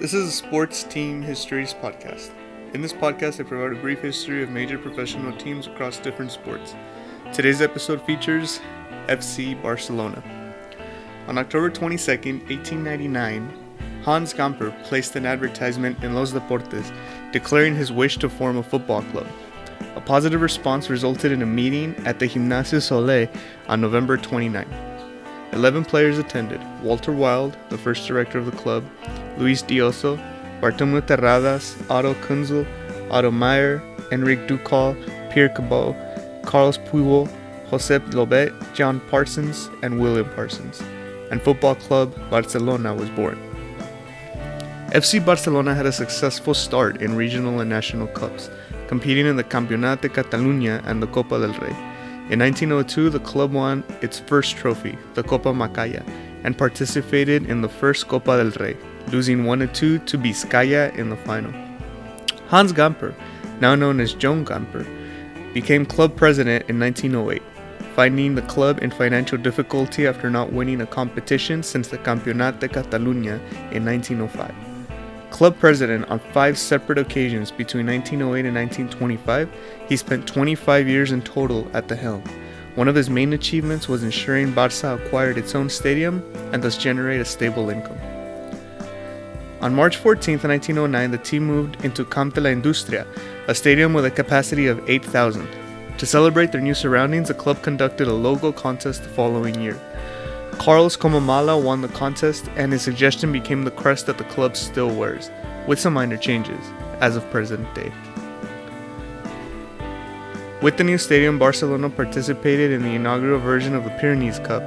This is a sports team histories podcast. In this podcast, I provide a brief history of major professional teams across different sports. Today's episode features FC Barcelona. On October 22, 1899, Hans Gamper placed an advertisement in Los Deportes declaring his wish to form a football club. A positive response resulted in a meeting at the Gimnasio Solé on November 29. Eleven players attended Walter Wild, the first director of the club, Luis Dioso, Bartomeu Terradas, Otto Kunzel, Otto Meyer, Enrique Ducal, Pierre Cabot, Carlos Puyol, Josep Llobet, John Parsons, and William Parsons. And football club Barcelona was born. FC Barcelona had a successful start in regional and national cups, competing in the Campeonato de Catalunya and the Copa del Rey. In 1902, the club won its first trophy, the Copa Macaya, and participated in the first Copa del Rey, losing 1 2 to Vizcaya in the final. Hans Gamper, now known as Joan Gamper, became club president in 1908, finding the club in financial difficulty after not winning a competition since the Campeonato de Catalunya in 1905. Club president on five separate occasions between 1908 and 1925, he spent 25 years in total at the helm. One of his main achievements was ensuring Barça acquired its own stadium and thus generate a stable income. On March 14, 1909, the team moved into Camp de la Industria, a stadium with a capacity of 8,000. To celebrate their new surroundings, the club conducted a logo contest the following year. Carlos Comamala won the contest, and his suggestion became the crest that the club still wears, with some minor changes, as of present day. With the new stadium, Barcelona participated in the inaugural version of the Pyrenees Cup,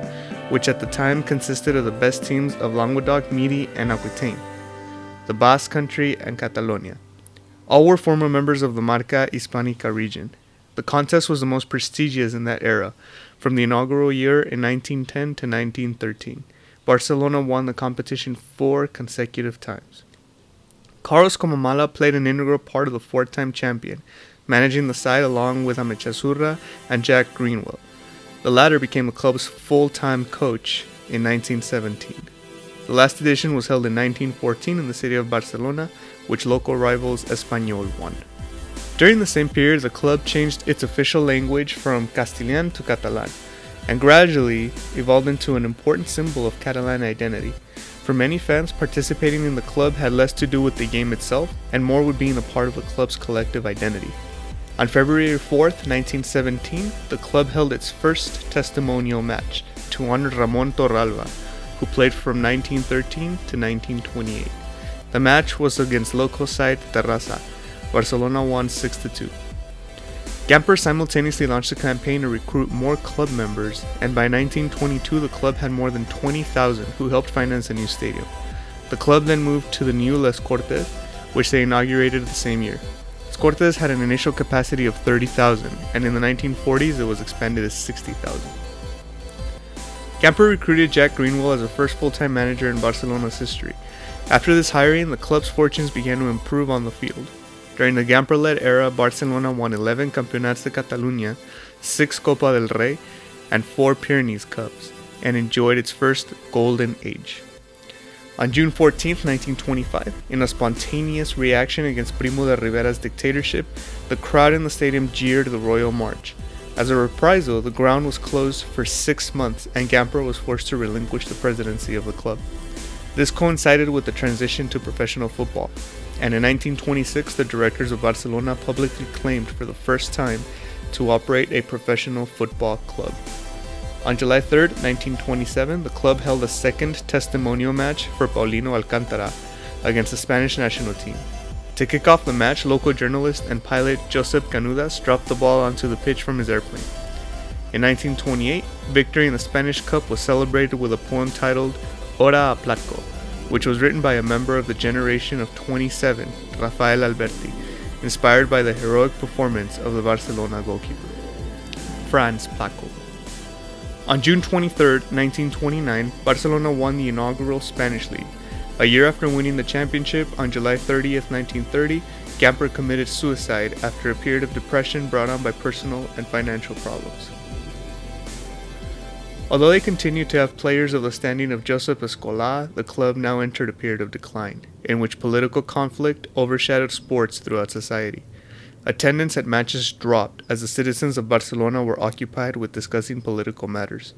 which at the time consisted of the best teams of Languedoc, Midi, and Aquitaine, the Basque Country, and Catalonia. All were former members of the Marca Hispanica region. The contest was the most prestigious in that era, from the inaugural year in 1910 to 1913. Barcelona won the competition four consecutive times. Carlos Comamala played an integral part of the four time champion, managing the side along with Amechazurra and Jack Greenwell. The latter became the club's full time coach in 1917. The last edition was held in 1914 in the city of Barcelona, which local rivals Espanyol won. During the same period, the club changed its official language from Castilian to Catalan, and gradually evolved into an important symbol of Catalan identity. For many fans, participating in the club had less to do with the game itself and more with being a part of the club's collective identity. On February 4th, 1917, the club held its first testimonial match to honor Ramon Torralba, who played from 1913 to 1928. The match was against local side Terrassa, Barcelona won 6 2. Gamper simultaneously launched a campaign to recruit more club members, and by 1922 the club had more than 20,000 who helped finance a new stadium. The club then moved to the new Les Corts, which they inaugurated the same year. Les Corts had an initial capacity of 30,000, and in the 1940s it was expanded to 60,000. Gamper recruited Jack Greenwell as the first full-time manager in Barcelona's history. After this hiring, the club's fortunes began to improve on the field. During the Gamper-led era, Barcelona won 11 Campeonats de Catalunya, 6 Copa del Rey, and 4 Pyrenees Cups, and enjoyed its first golden age. On June 14, 1925, in a spontaneous reaction against Primo de Rivera's dictatorship, the crowd in the stadium jeered the Royal March. As a reprisal, the ground was closed for six months, and Gamper was forced to relinquish the presidency of the club. This coincided with the transition to professional football, and in 1926 the directors of Barcelona publicly claimed for the first time to operate a professional football club. On July 3, 1927, the club held a second testimonial match for Paulino Alcantara against the Spanish national team. To kick off the match, local journalist and pilot Josep Canudas dropped the ball onto the pitch from his airplane. In 1928, victory in the Spanish Cup was celebrated with a poem titled Hora a Platko, which was written by a member of the generation of 27, Rafael Alberti, inspired by the heroic performance of the Barcelona goalkeeper, Franz Platko. On June 23, 1929, Barcelona won the inaugural Spanish League. A year after winning the championship, on July 30, 1930, Gamper committed suicide after a period of depression brought on by personal and financial problems. Although they continued to have players of the standing of Josep Escola, the club now entered a period of decline, in which political conflict overshadowed sports throughout society. Attendance at matches dropped as the citizens of Barcelona were occupied with discussing political matters.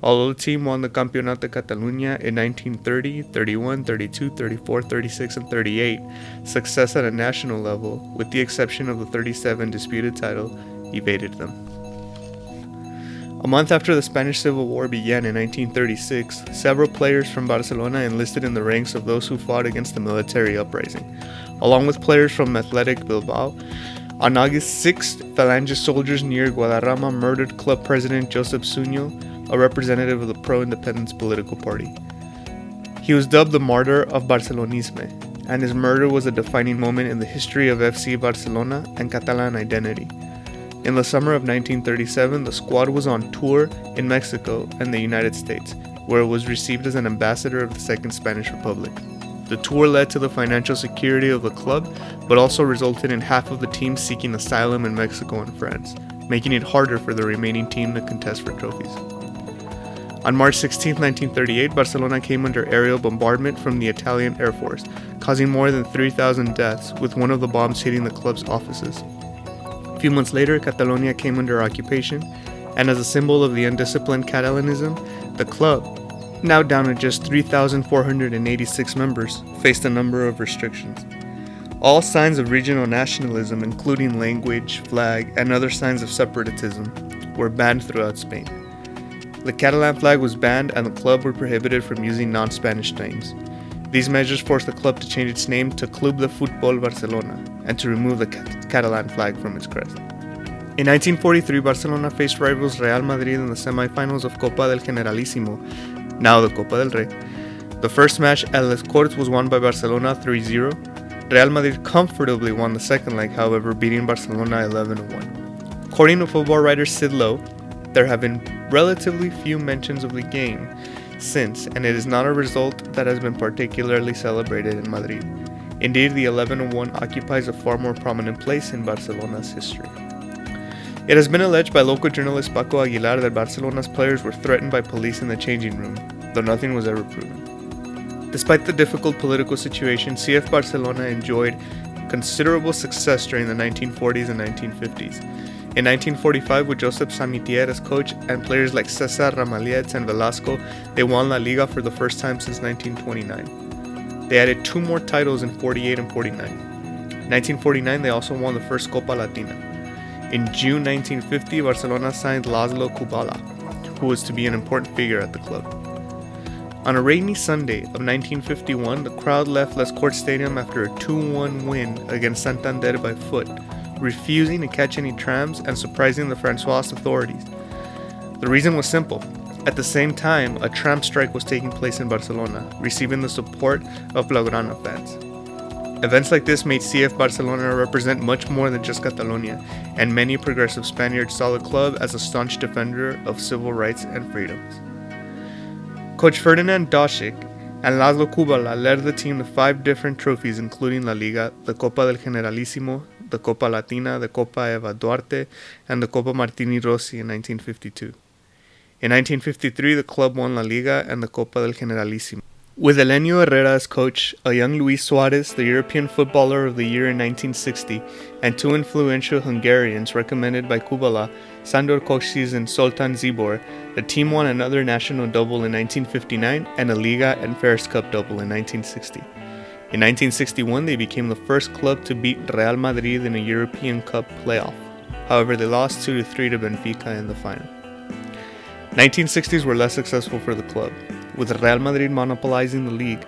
Although the team won the Campeonato de Catalunya in 1930, 31, 32, 34, 36, and 38, success at a national level, with the exception of the 37 disputed title, evaded them. A month after the Spanish Civil War began in 1936, several players from Barcelona enlisted in the ranks of those who fought against the military uprising, along with players from Athletic Bilbao. On August 6th, Falange soldiers near Guadarrama murdered club president Josep Suñol, a representative of the pro independence political party. He was dubbed the martyr of Barcelonisme, and his murder was a defining moment in the history of FC Barcelona and Catalan identity. In the summer of 1937, the squad was on tour in Mexico and the United States, where it was received as an ambassador of the Second Spanish Republic. The tour led to the financial security of the club, but also resulted in half of the team seeking asylum in Mexico and France, making it harder for the remaining team to contest for trophies. On March 16, 1938, Barcelona came under aerial bombardment from the Italian Air Force, causing more than 3,000 deaths, with one of the bombs hitting the club's offices. A few months later, Catalonia came under occupation, and as a symbol of the undisciplined Catalanism, the club, now down to just 3,486 members, faced a number of restrictions. All signs of regional nationalism, including language, flag, and other signs of separatism, were banned throughout Spain. The Catalan flag was banned, and the club were prohibited from using non Spanish names. These measures forced the club to change its name to Club de Futbol Barcelona and to remove the Catalan flag from its crest. In 1943, Barcelona faced rivals Real Madrid in the semifinals of Copa del Generalísimo, now the Copa del Rey. The first match at Les Corts was won by Barcelona 3 0. Real Madrid comfortably won the second leg, however, beating Barcelona 11 1. According to football writer Sid Lowe, there have been relatively few mentions of the game since, and it is not a result that has been particularly celebrated in Madrid. Indeed, the 11 1 occupies a far more prominent place in Barcelona's history. It has been alleged by local journalist Paco Aguilar that Barcelona's players were threatened by police in the changing room, though nothing was ever proven. Despite the difficult political situation, CF Barcelona enjoyed considerable success during the 1940s and 1950s. In 1945, with Josep Samitier as coach and players like Cesar Ramallets and Velasco, they won La Liga for the first time since 1929. They added two more titles in 48 and 49. In 1949, they also won the first Copa Latina. In June 1950, Barcelona signed Laszlo Kubala, who was to be an important figure at the club. On a rainy Sunday of 1951, the crowd left Les Corts Stadium after a 2 1 win against Santander by foot refusing to catch any trams and surprising the Francoist authorities. The reason was simple. At the same time, a tram strike was taking place in Barcelona, receiving the support of Blaugrana fans. Events like this made CF Barcelona represent much more than just Catalonia, and many progressive Spaniards saw the club as a staunch defender of civil rights and freedoms. Coach Ferdinand Daučík and Laszlo Kubala led the team to five different trophies, including La Liga, the Copa del Generalísimo, the Copa Latina, the Copa Eva Duarte, and the Copa Martini Rossi in 1952. In 1953, the club won La Liga and the Copa del Generalísimo. With Helenio Herrera as coach, a young Luis Suarez, the European Footballer of the Year in 1960, and two influential Hungarians recommended by Kubala, Sandor Kocsis and Zoltan Czibor, the team won another national double in 1959 and a Liga and Fairs Cup double in 1960. In 1961, they became the first club to beat Real Madrid in a European Cup playoff. However, they lost 2 3 to Benfica in the final. 1960s were less successful for the club, with Real Madrid monopolizing the league.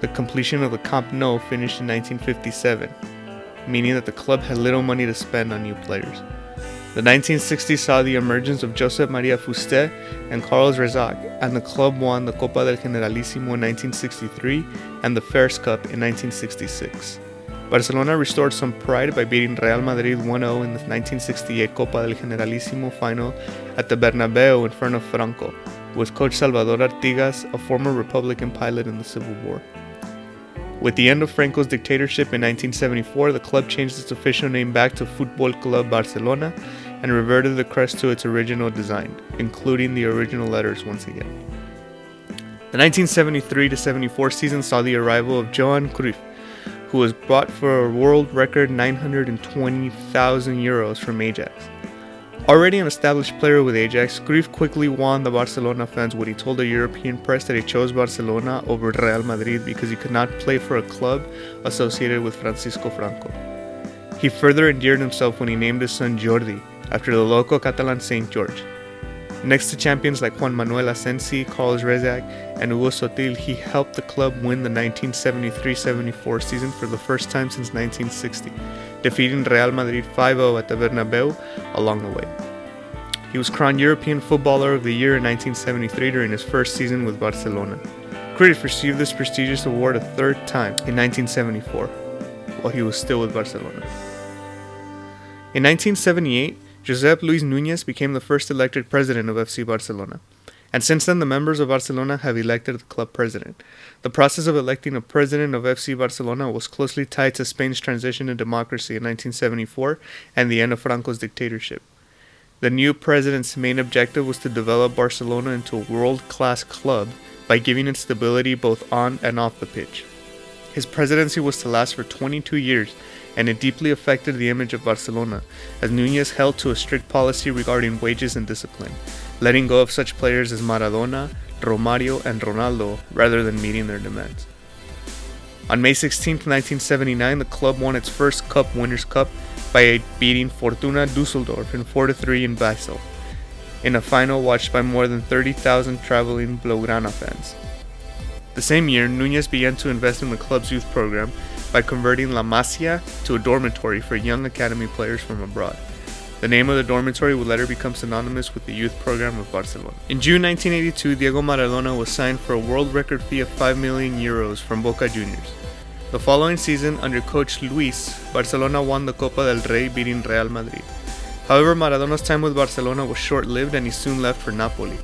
The completion of the Camp Nou finished in 1957, meaning that the club had little money to spend on new players. The 1960s saw the emergence of Josep Maria Fuster and Carlos Rexach, and the club won the Copa del Generalísimo in 1963 and the Fairs Cup in 1966. Barcelona restored some pride by beating Real Madrid 1-0 in the 1968 Copa del Generalísimo final at the Bernabeu in front of Franco, with coach Salvador Artigas, a former Republican pilot in the Civil War. With the end of Franco's dictatorship in 1974, the club changed its official name back to Football Club Barcelona and reverted the crest to its original design, including the original letters once again. The 1973 74 season saw the arrival of Johan Cruyff, who was bought for a world record 920,000 euros from Ajax. Already an established player with Ajax, Cruyff quickly won the Barcelona fans when he told the European press that he chose Barcelona over Real Madrid because he could not play for a club associated with Francisco Franco. He further endeared himself when he named his son Jordi after the local Catalan Saint George. Next to champions like Juan Manuel Asensi, Carlos Rexach, and Hugo Sotil, he helped the club win the 1973-74 season for the first time since 1960, defeating Real Madrid 5-0 at the Bernabeu along the way. He was crowned European Footballer of the Year in 1973 during his first season with Barcelona. Cruyff received this prestigious award a third time in 1974, while he was still with Barcelona. In 1978, Josep Luis Nunez became the first elected president of FC Barcelona. And since then, the members of Barcelona have elected the club president. The process of electing a president of FC Barcelona was closely tied to Spain's transition to democracy in 1974 and the end of Franco's dictatorship. The new president's main objective was to develop Barcelona into a world class club by giving it stability both on and off the pitch. His presidency was to last for 22 years and it deeply affected the image of Barcelona, as Nunez held to a strict policy regarding wages and discipline, letting go of such players as Maradona, Romario, and Ronaldo rather than meeting their demands. On May 16, 1979, the club won its first Cup Winners' Cup by beating Fortuna Dusseldorf in 4 3 in Basel, in a final watched by more than 30,000 traveling Blaugrana fans. The same year, Nunez began to invest in the club's youth program by converting La Masia to a dormitory for young academy players from abroad. The name of the dormitory would later become synonymous with the youth program of Barcelona. In June 1982, Diego Maradona was signed for a world record fee of 5 million euros from Boca Juniors. The following season, under coach Luis, Barcelona won the Copa del Rey beating Real Madrid. However, Maradona's time with Barcelona was short lived and he soon left for Napoli.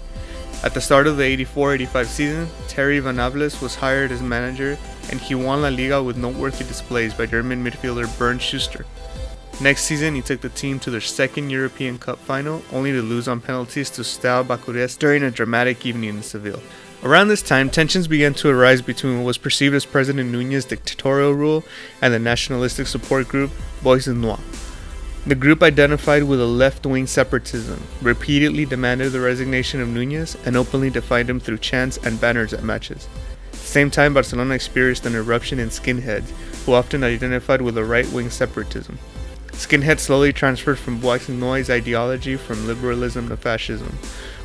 At the start of the 84 85 season, Terry Van Venables was hired as manager and he won La Liga with noteworthy displays by German midfielder Bernd Schuster. Next season, he took the team to their second European Cup final, only to lose on penalties to Steaua Bucharest during a dramatic evening in Seville. Around this time, tensions began to arise between what was perceived as President Nunez's dictatorial rule and the nationalistic support group Boys Noirs. The group identified with a left wing separatism, repeatedly demanded the resignation of Nunez, and openly defied him through chants and banners at matches. Same time, Barcelona experienced an eruption in skinheads, who often identified with a right wing separatism. Skinheads slowly transferred from Bois Noirs' ideology from liberalism to fascism,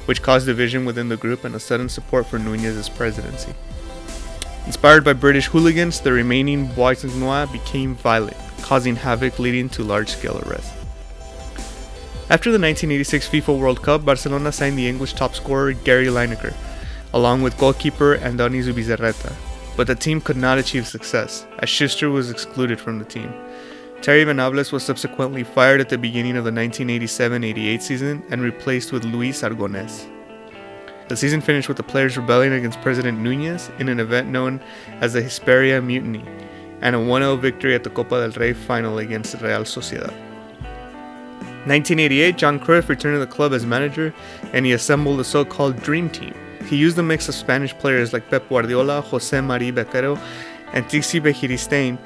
which caused division within the group and a sudden support for Nunez's presidency. Inspired by British hooligans, the remaining Bois became violent causing havoc leading to large-scale arrests. After the 1986 FIFA World Cup, Barcelona signed the English top scorer Gary Lineker, along with goalkeeper Andoni Zubizarreta, but the team could not achieve success, as Schuster was excluded from the team. Terry Venables was subsequently fired at the beginning of the 1987-88 season and replaced with Luis Aragonés. The season finished with the players rebelling against President Nunez in an event known as the Hesperia Mutiny, and a 1 0 victory at the Copa del Rey final against Real Sociedad. 1988, John Cruyff returned to the club as manager and he assembled a so called Dream Team. He used a mix of Spanish players like Pep Guardiola, Jose Mari Bakero, and Txiki Begiristain,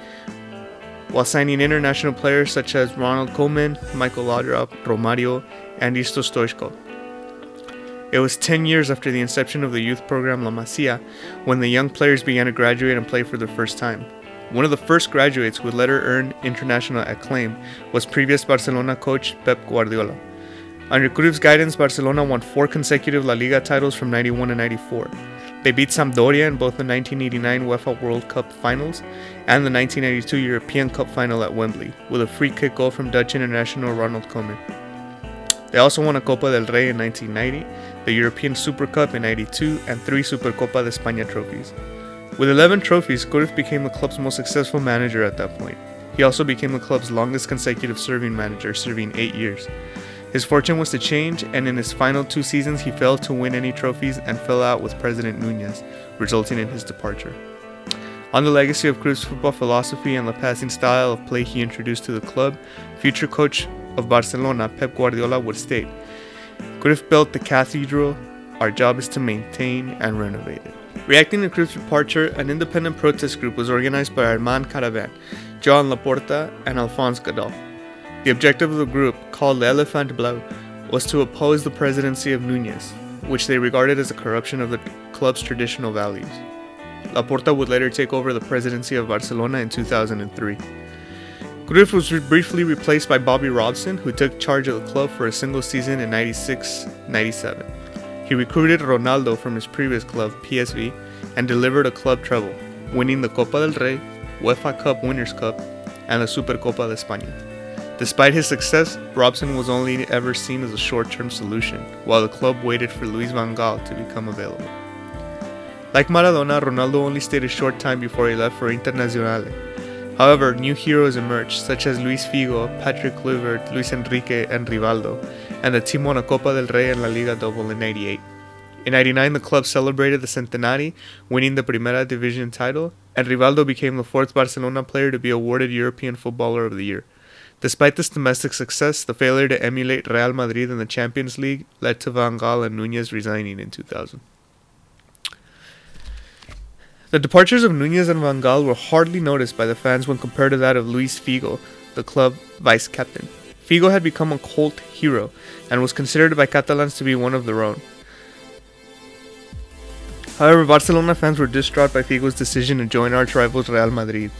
while signing international players such as Ronald Koeman, Michael Laudrup, Romario, and Hristo Stoichkov. It was 10 years after the inception of the youth program La Masia when the young players began to graduate and play for the first time. One of the first graduates who would later earn international acclaim was previous Barcelona coach Pep Guardiola. Under Cruyff's guidance, Barcelona won four consecutive La Liga titles from 91 to 94. They beat Sampdoria in both the 1989 UEFA World Cup finals and the 1992 European Cup final at Wembley, with a free kick goal from Dutch international Ronald Koeman. They also won a Copa del Rey in 1990, the European Super Cup in 92, and three Supercopa de España trophies. With 11 trophies, Cruyff became the club's most successful manager at that point. He also became the club's longest consecutive serving manager, serving eight years. His fortune was to change, and in his final two seasons, he failed to win any trophies and fell out with President Nunez, resulting in his departure. On the legacy of Cruyff's football philosophy and the passing style of play he introduced to the club, future coach of Barcelona, Pep Guardiola, would state Cruyff built the cathedral, our job is to maintain and renovate it. Reacting to Cruyff's departure, an independent protest group was organized by Armand Carabén, Joan Laporta, and Alphonse Gadol. The objective of the group, called the Elefant Blau, was to oppose the presidency of Nunez, which they regarded as a corruption of the club's traditional values. Laporta would later take over the presidency of Barcelona in 2003. Cruyff was re- briefly replaced by Bobby Robson, who took charge of the club for a single season in 96 97. He recruited Ronaldo from his previous club, PSV, and delivered a club treble, winning the Copa del Rey, UEFA Cup Winners' Cup, and the Supercopa de España. Despite his success, Robson was only ever seen as a short term solution, while the club waited for Louis van Gaal to become available. Like Maradona, Ronaldo only stayed a short time before he left for Internazionale. However, new heroes emerged, such as Luis Figo, Patrick Kluivert, Luis Enrique, and Rivaldo, and the team won a Copa del Rey and La Liga double in 98. In 99, the club celebrated the Centenary, winning the Primera Division title, and Rivaldo became the fourth Barcelona player to be awarded European Footballer of the Year. Despite this domestic success, the failure to emulate Real Madrid in the Champions League led to Van Gaal and Nunez resigning in 2000. The departures of Nunez and Van Gaal were hardly noticed by the fans when compared to that of Luis Figo, the club vice captain. Figo had become a cult hero and was considered by Catalans to be one of their own. However, Barcelona fans were distraught by Figo's decision to join arch rivals Real Madrid,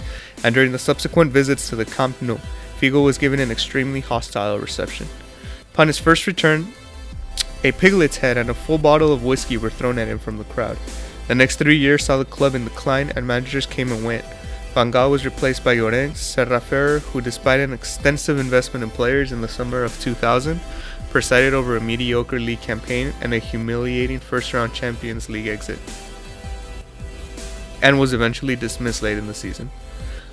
and during the subsequent visits to the Camp Nou, Figo was given an extremely hostile reception. Upon his first return, a piglet's head and a full bottle of whiskey were thrown at him from the crowd. The next three years saw the club in decline and managers came and went. Van Gaal was replaced by Llorenç Serra Ferrer, who, despite an extensive investment in players in the summer of 2000, presided over a mediocre league campaign and a humiliating first round Champions League exit, and was eventually dismissed late in the season.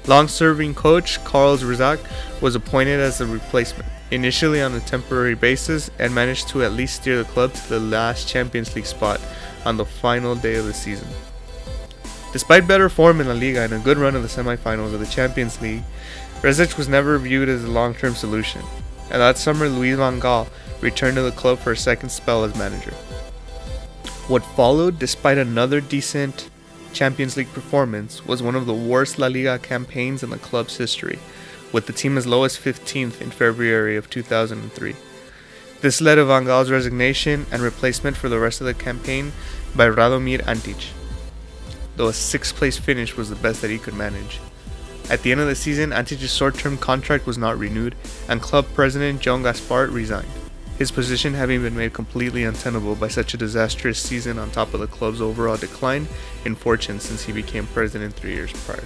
Long serving coach Carlos Rexach was appointed as the replacement, initially on a temporary basis, and managed to at least steer the club to the last Champions League spot on the final day of the season. Despite better form in La Liga and a good run of the semifinals of the Champions League, Rexach was never viewed as a long term solution, and that summer Louis van Gaal returned to the club for a second spell as manager. What followed, despite another decent Champions League performance, was one of the worst La Liga campaigns in the club's history, with the team as low as 15th in February of 2003. This led to Van Gaal's resignation and replacement for the rest of the campaign by Radomir Antic, though a sixth place finish was the best that he could manage. At the end of the season, Antic's short term contract was not renewed, and club president Joan Gaspart resigned, his position having been made completely untenable by such a disastrous season on top of the club's overall decline in fortune since he became president three years prior.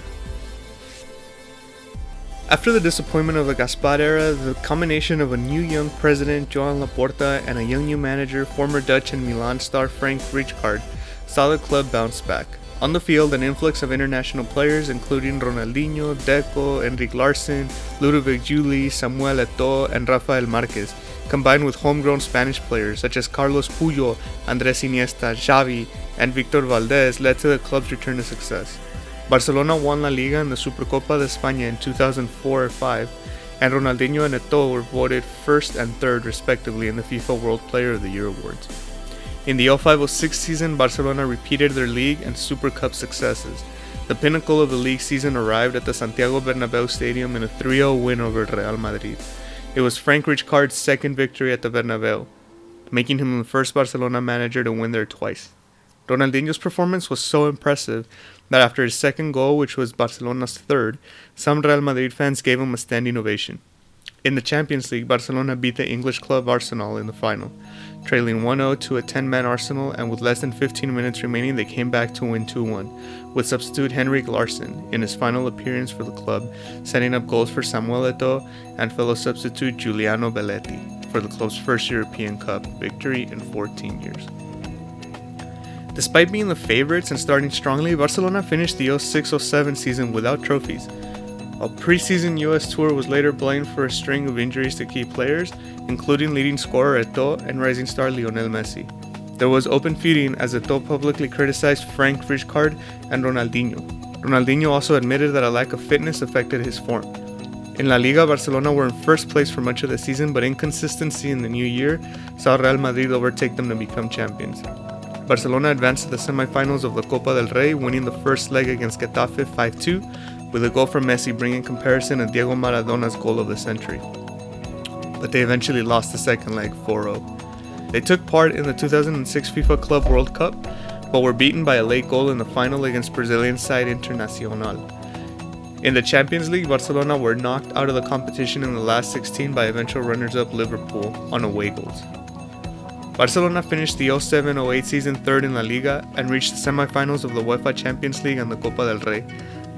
After the disappointment of the Gaspart era, the combination of a new young president, Joan Laporta, and a young new manager, former Dutch and Milan star Frank Rijkaard, saw the club bounce back. On the field, an influx of international players, including Ronaldinho, Deco, Henrik Larsson, Ludovic Giuly, Samuel Eto'o, and Rafael Marquez, combined with homegrown Spanish players such as Carlos Puyol, Andres Iniesta, Xavi, and Victor Valdés, led to the club's return to success. Barcelona won La Liga and the Supercopa de España in 2004 5, and Ronaldinho and Eto'o were voted first and third respectively in the FIFA World Player of the Year awards. In the 05-06 season, Barcelona repeated their league and Super Cup successes. The pinnacle of the league season arrived at the Santiago Bernabeu Stadium in a 3-0 win over Real Madrid. It was Frank Rijkaard's second victory at the Bernabeu, making him the first Barcelona manager to win there twice. Ronaldinho's performance was so impressive that after his second goal, which was Barcelona's third, some Real Madrid fans gave him a standing ovation. In the Champions League, Barcelona beat the English club Arsenal in the final, trailing 1 0 to a 10 man Arsenal, and with less than 15 minutes remaining, they came back to win 2 1, with substitute Henrik Larsson in his final appearance for the club, setting up goals for Samuel Eto'o and fellow substitute Juliano Belletti for the club's first European Cup victory in 14 years. Despite being the favorites and starting strongly, Barcelona finished the 06 07 season without trophies. A preseason US tour was later blamed for a string of injuries to key players, including leading scorer Eto'o and rising star Lionel Messi. There was open feuding as Eto'o publicly criticized Frank Rijkaard and Ronaldinho. Ronaldinho also admitted that a lack of fitness affected his form. In La Liga, Barcelona were in first place for much of the season, but inconsistency in the new year saw Real Madrid overtake them to become champions. Barcelona advanced to the semifinals of the Copa del Rey, winning the first leg against Getafe 5 2, with a goal from Messi bringing comparison to Diego Maradona's goal of the century. But they eventually lost the second leg 4 0. They took part in the 2006 FIFA Club World Cup, but were beaten by a late goal in the final against Brazilian side Internacional. In the Champions League, Barcelona were knocked out of the competition in the last 16 by eventual runners up Liverpool on away goals. Barcelona finished the 07 08 season third in La Liga and reached the semifinals of the UEFA Champions League and the Copa del Rey,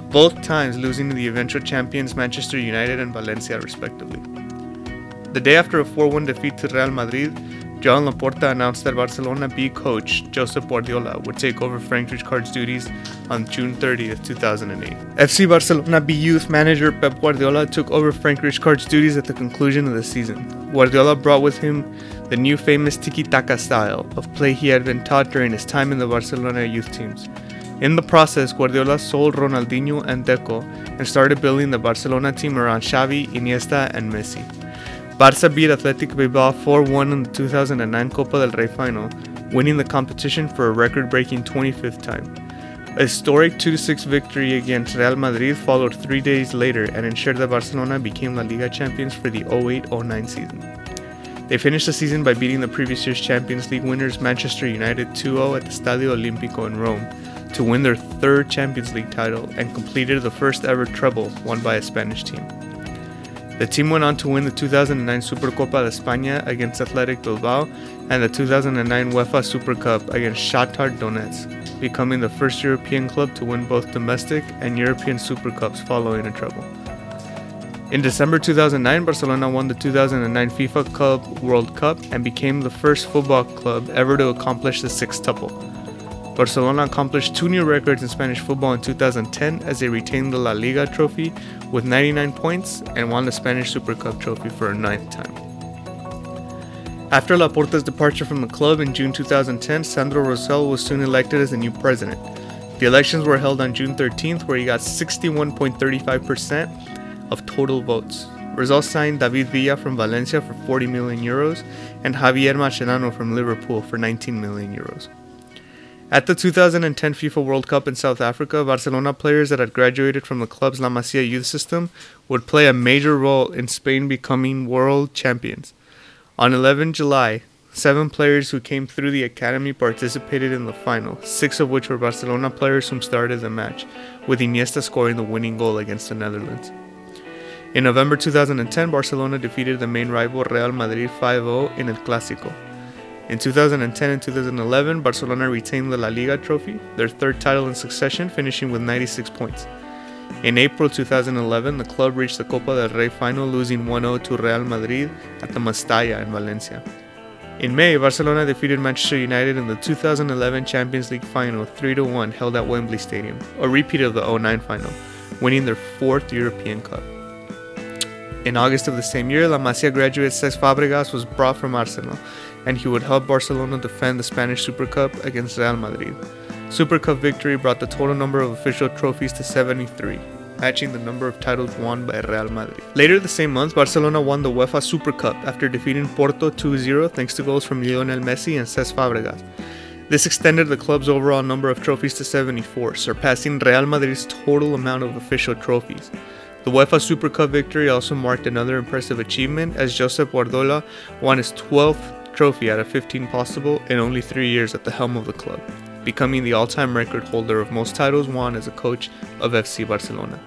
both times losing to the eventual champions Manchester United and Valencia, respectively. The day after a 4 1 defeat to Real Madrid, Joan Laporta announced that Barcelona B coach Josep Guardiola would take over Frank Rijkaard's duties on June 30, 2008. FC Barcelona B youth manager Pep Guardiola took over Frank Rijkaard's duties at the conclusion of the season. Guardiola brought with him the new famous tiki-taka style of play he had been taught during his time in the Barcelona youth teams. In the process, Guardiola sold Ronaldinho and Deco and started building the Barcelona team around Xavi, Iniesta, and Messi. Barça beat Athletic Bilbao 4-1 in the 2009 Copa del Rey final, winning the competition for a record-breaking 25th time. A historic 2-6 victory against Real Madrid followed three days later and ensured that Barcelona became La Liga champions for the 08-09 season. They finished the season by beating the previous year's Champions League winners Manchester United 2-0 at the Stadio Olimpico in Rome to win their third Champions League title and completed the first ever treble won by a Spanish team. The team went on to win the 2009 Supercopa de España against Athletic Bilbao and the 2009 UEFA Super Cup against Shakhtar Donetsk, becoming the first European club to win both domestic and European Super Cups following a treble. In December 2009, Barcelona won the 2009 FIFA Club World Cup and became the first football club ever to accomplish the sextuple. Barcelona accomplished two new records in Spanish football in 2010 as they retained the La Liga trophy with 99 points and won the Spanish Super Cup trophy for a ninth time. After Laporta's departure from the club in June 2010, Sandro Rosell was soon elected as the new president. The elections were held on June 13th, where he got 61.35% of total votes. Rosell signed David Villa from Valencia for 40 million euros and Javier Mascherano from Liverpool for 19 million euros. At the 2010 FIFA World Cup in South Africa, Barcelona players that had graduated from the club's La Masia youth system would play a major role in Spain becoming world champions. On 11 July, seven players who came through the academy participated in the final, six of which were Barcelona players who started the match, with Iniesta scoring the winning goal against the Netherlands. In November 2010, Barcelona defeated the main rival Real Madrid 5 0 in El Clásico. In 2010 and 2011, Barcelona retained the La Liga trophy, their third title in succession, finishing with 96 points. In April 2011, the club reached the Copa del Rey final, losing 1 0 to Real Madrid at the Mestalla in Valencia. In May, Barcelona defeated Manchester United in the 2011 Champions League final 3 1 held at Wembley Stadium, a repeat of the 09 final, winning their fourth European Cup. In August of the same year, La Masia graduate Cesc Fabregas was brought from Arsenal and he would help Barcelona defend the Spanish Super Cup against Real Madrid. Super Cup victory brought the total number of official trophies to 73, matching the number of titles won by Real Madrid. Later the same month, Barcelona won the UEFA Super Cup after defeating Porto 2-0 thanks to goals from Lionel Messi and Cesc Fabregas. This extended the club's overall number of trophies to 74, surpassing Real Madrid's total amount of official trophies. The UEFA Super Cup victory also marked another impressive achievement as Josep Guardiola won his 12th trophy out of 15 possible in only three years at the helm of the club, becoming the all time record holder of most titles won as a coach of FC Barcelona.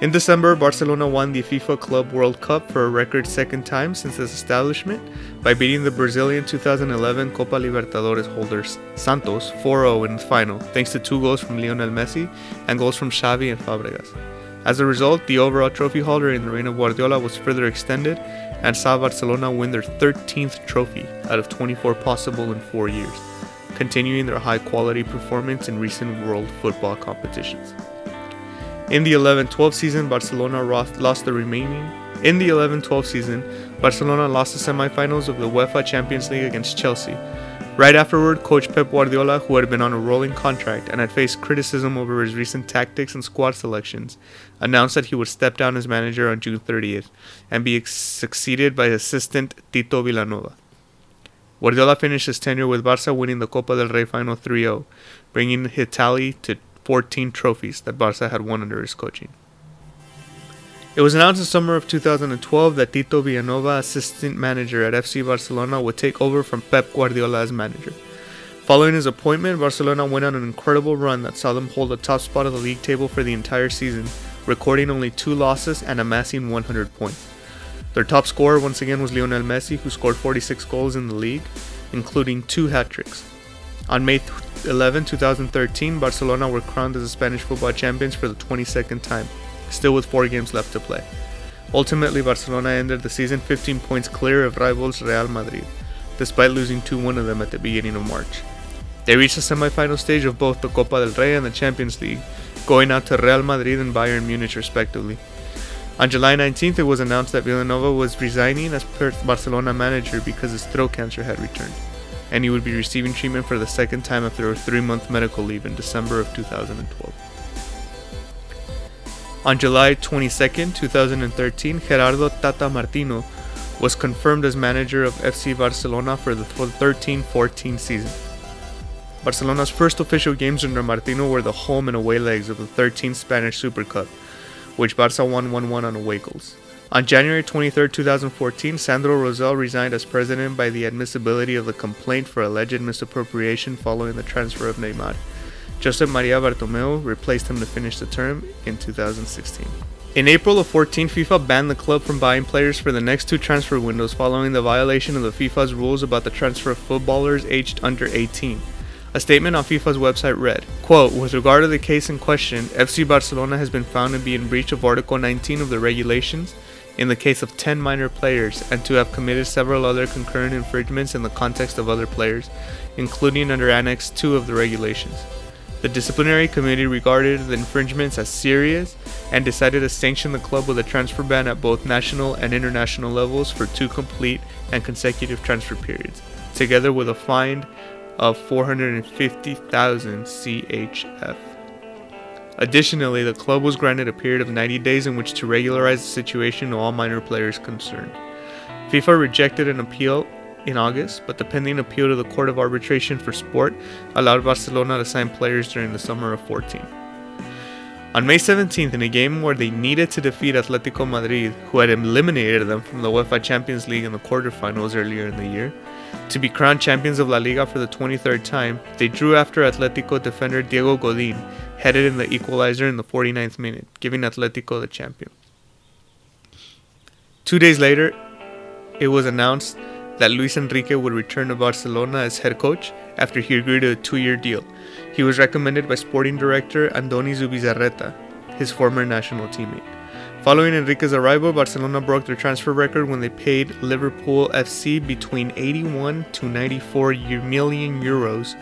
In December, Barcelona won the FIFA Club World Cup for a record second time since its establishment by beating the Brazilian 2011 Copa Libertadores holders Santos 4 0 in the final, thanks to two goals from Lionel Messi and goals from Xavi and Fabregas. As a result, the overall trophy holder in the reign of Guardiola was further extended and saw Barcelona win their 13th trophy out of 24 possible in four years, continuing their high quality performance in recent world football competitions. In the 11-12 season, Barcelona lost the remaining. In the 11-12 season, Barcelona lost the semifinals of the UEFA Champions League against Chelsea, Right afterward, coach Pep Guardiola, who had been on a rolling contract and had faced criticism over his recent tactics and squad selections, announced that he would step down as manager on June 30th and be succeeded by assistant Tito Vilanova. Guardiola finished his tenure with Barca winning the Copa del Rey final 3-0, bringing his tally to 14 trophies that Barca had won under his coaching. It was announced in summer of 2012 that Tito Vilanova, assistant manager at FC Barcelona, would take over from Pep Guardiola as manager. Following his appointment, Barcelona went on an incredible run that saw them hold the top spot of the league table for the entire season, recording only two losses and amassing 100 points. Their top scorer once again was Lionel Messi, who scored 46 goals in the league, including two hat tricks. On May 11, 2013, Barcelona were crowned as the Spanish football champions for the 22nd time still with four games left to play. Ultimately, Barcelona ended the season 15 points clear of rivals Real Madrid, despite losing 2 1 of them at the beginning of March. They reached the semi-final stage of both the Copa del Rey and the Champions League, going out to Real Madrid and Bayern Munich respectively. On July 19th, it was announced that Vilanova was resigning as Barcelona manager because his throat cancer had returned, and he would be receiving treatment for the second time after a three-month medical leave in December of 2012. On July 22, 2013, Gerardo Tata Martino was confirmed as manager of FC Barcelona for the 13-14 season. Barcelona's first official games under Martino were the home and away legs of the 13th Spanish Super Cup, which Barca won 1-1 on away goals. On January 23, 2014, Sandro Rosell resigned as president by the admissibility of the complaint for alleged misappropriation following the transfer of Neymar. Josep Maria Bartomeu replaced him to finish the term in 2016. In April of 14, FIFA banned the club from buying players for the next two transfer windows following the violation of the FIFA's rules about the transfer of footballers aged under 18. A statement on FIFA's website read, quote, With regard to the case in question, FC Barcelona has been found to be in breach of Article 19 of the regulations in the case of 10 minor players and to have committed several other concurrent infringements in the context of other players, including under Annex 2 of the regulations. The disciplinary committee regarded the infringements as serious and decided to sanction the club with a transfer ban at both national and international levels for two complete and consecutive transfer periods, together with a fine of 450,000 CHF. Additionally, the club was granted a period of 90 days in which to regularize the situation of all minor players concerned. FIFA rejected an appeal in August, but the pending appeal to the Court of Arbitration for Sport allowed Barcelona to sign players during the summer of 14. On May 17th, in a game where they needed to defeat Atletico Madrid, who had eliminated them from the UEFA Champions League in the quarterfinals earlier in the year, to be crowned champions of La Liga for the 23rd time, they drew after Atletico defender Diego Godin headed in the equalizer in the 49th minute, giving Atletico the champion. Two days later, it was announced that Luis Enrique would return to Barcelona as head coach after he agreed to a two year deal. He was recommended by sporting director Andoni Zubizarreta, his former national teammate. Following Enrique's arrival, Barcelona broke their transfer record when they paid Liverpool FC between 81 to 94 million euros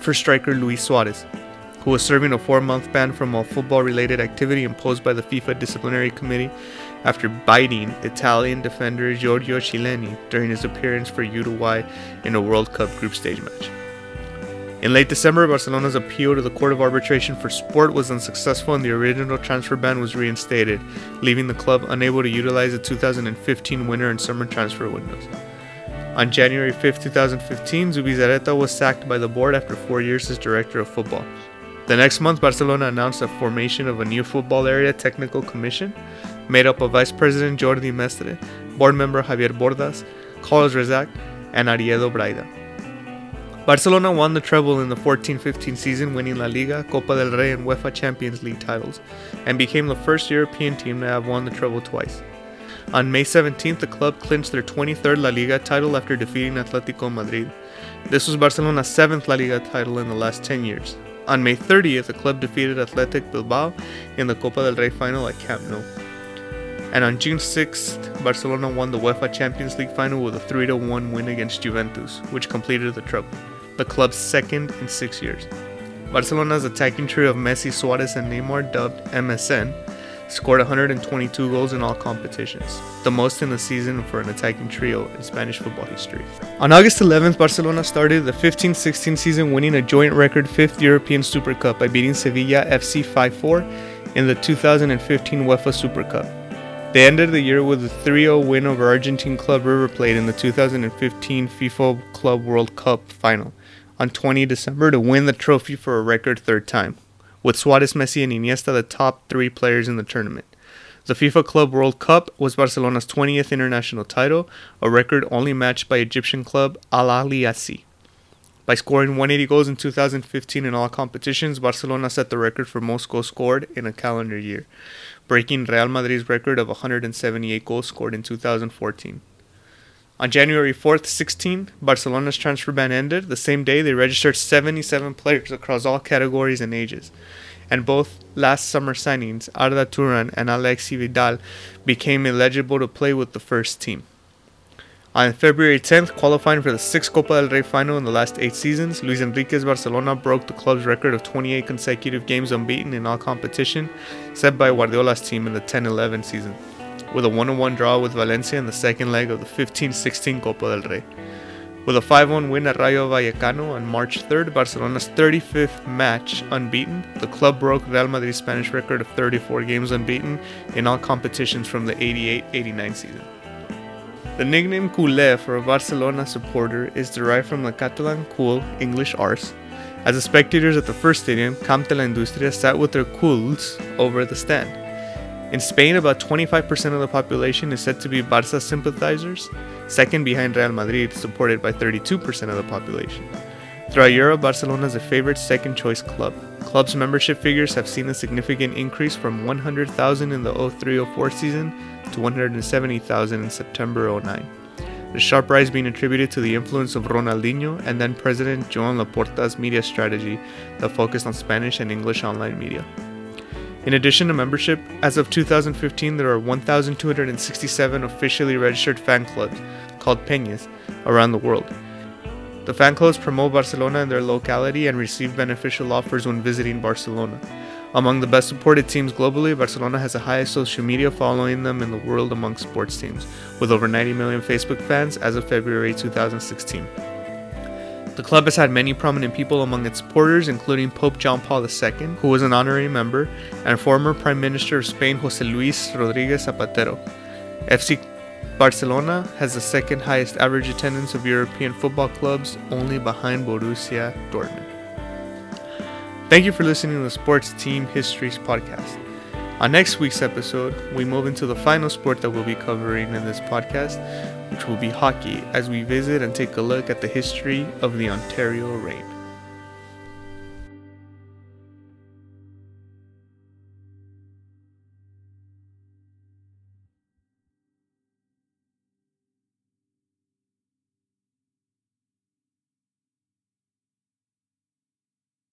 for striker Luis Suarez, who was serving a four month ban from all football related activity imposed by the FIFA Disciplinary Committee after biting Italian defender Giorgio Chiellini during his appearance for Uruguay in a World Cup group stage match. In late December, Barcelona's appeal to the Court of Arbitration for Sport was unsuccessful and the original transfer ban was reinstated, leaving the club unable to utilize the 2015 winter and summer transfer windows. On January 5, 2015, Zubizarreta was sacked by the board after four years as director of football. The next month, Barcelona announced the formation of a new football area technical commission made up of Vice President Jordi Mestre, Board Member Javier Bordas, Carlos Rexach, and Ariedo Braida. Barcelona won the treble in the 14-15 season, winning La Liga, Copa del Rey, and UEFA Champions League titles, and became the first European team to have won the treble twice. On May 17th, the club clinched their 23rd La Liga title after defeating Atletico Madrid. This was Barcelona's seventh La Liga title in the last 10 years. On May 30th, the club defeated Athletic Bilbao in the Copa del Rey final at Camp Nou. And on June 6th, Barcelona won the UEFA Champions League final with a 3 1 win against Juventus, which completed the treble, the club's second in six years. Barcelona's attacking trio of Messi, Suarez, and Neymar, dubbed MSN, scored 122 goals in all competitions, the most in a season for an attacking trio in Spanish football history. On August 11th, Barcelona started the 15 16 season winning a joint record fifth European Super Cup by beating Sevilla FC 5 4 in the 2015 UEFA Super Cup. They ended the year with a 3 0 win over Argentine club River Plate in the 2015 FIFA Club World Cup final on 20 December to win the trophy for a record third time, with Suarez, Messi, and Iniesta the top three players in the tournament. The FIFA Club World Cup was Barcelona's 20th international title, a record only matched by Egyptian club Al Ahly SC. By scoring 180 goals in 2015 in all competitions, Barcelona set the record for most goals scored in a calendar year, breaking Real Madrid's record of 178 goals scored in 2014. On January 4th, 16, Barcelona's transfer ban ended. The same day, they registered 77 players across all categories and ages. And both last summer signings, Arda Turan and Aleix Vidal, became eligible to play with the first team. On February 10th, qualifying for the sixth Copa del Rey final in the last eight seasons, Luis Enrique's Barcelona broke the club's record of 28 consecutive games unbeaten in all competition, set by Guardiola's team in the 10 11 season with a 1 1 draw with Valencia in the second leg of the 15 16 Copa del Rey. With a 5 1 win at Rayo Vallecano on March 3rd, Barcelona's 35th match unbeaten, the club broke Real Madrid's Spanish record of 34 games unbeaten in all competitions from the 88 89 season. The nickname culé for a Barcelona supporter is derived from the Catalan cul, English arse. As the spectators at the first stadium, Camp de la Industria sat with their culs over the stand. In Spain, about 25% of the population is said to be Barca sympathizers, second behind Real Madrid, supported by 32% of the population. Throughout Europe, Barcelona is a favorite second choice club. Club's membership figures have seen a significant increase from 100,000 in the 0304 season to 170,000 in September 09. The sharp rise being attributed to the influence of Ronaldinho and then President Joan Laporta's media strategy that focused on Spanish and English online media. In addition to membership, as of 2015, there are 1,267 officially registered fan clubs, called Peñas, around the world. The fan clubs promote Barcelona in their locality and receive beneficial offers when visiting Barcelona. Among the best supported teams globally, Barcelona has the highest social media following them in the world among sports teams, with over 90 million Facebook fans as of February 2016. The club has had many prominent people among its supporters, including Pope John Paul II, who was an honorary member, and former Prime Minister of Spain José Luis Rodríguez Zapatero. FC Barcelona has the second highest average attendance of European football clubs, only behind Borussia Dortmund. Thank you for listening to the Sports Team Histories podcast. On next week's episode, we move into the final sport that we'll be covering in this podcast, which will be hockey, as we visit and take a look at the history of the Ontario Reign.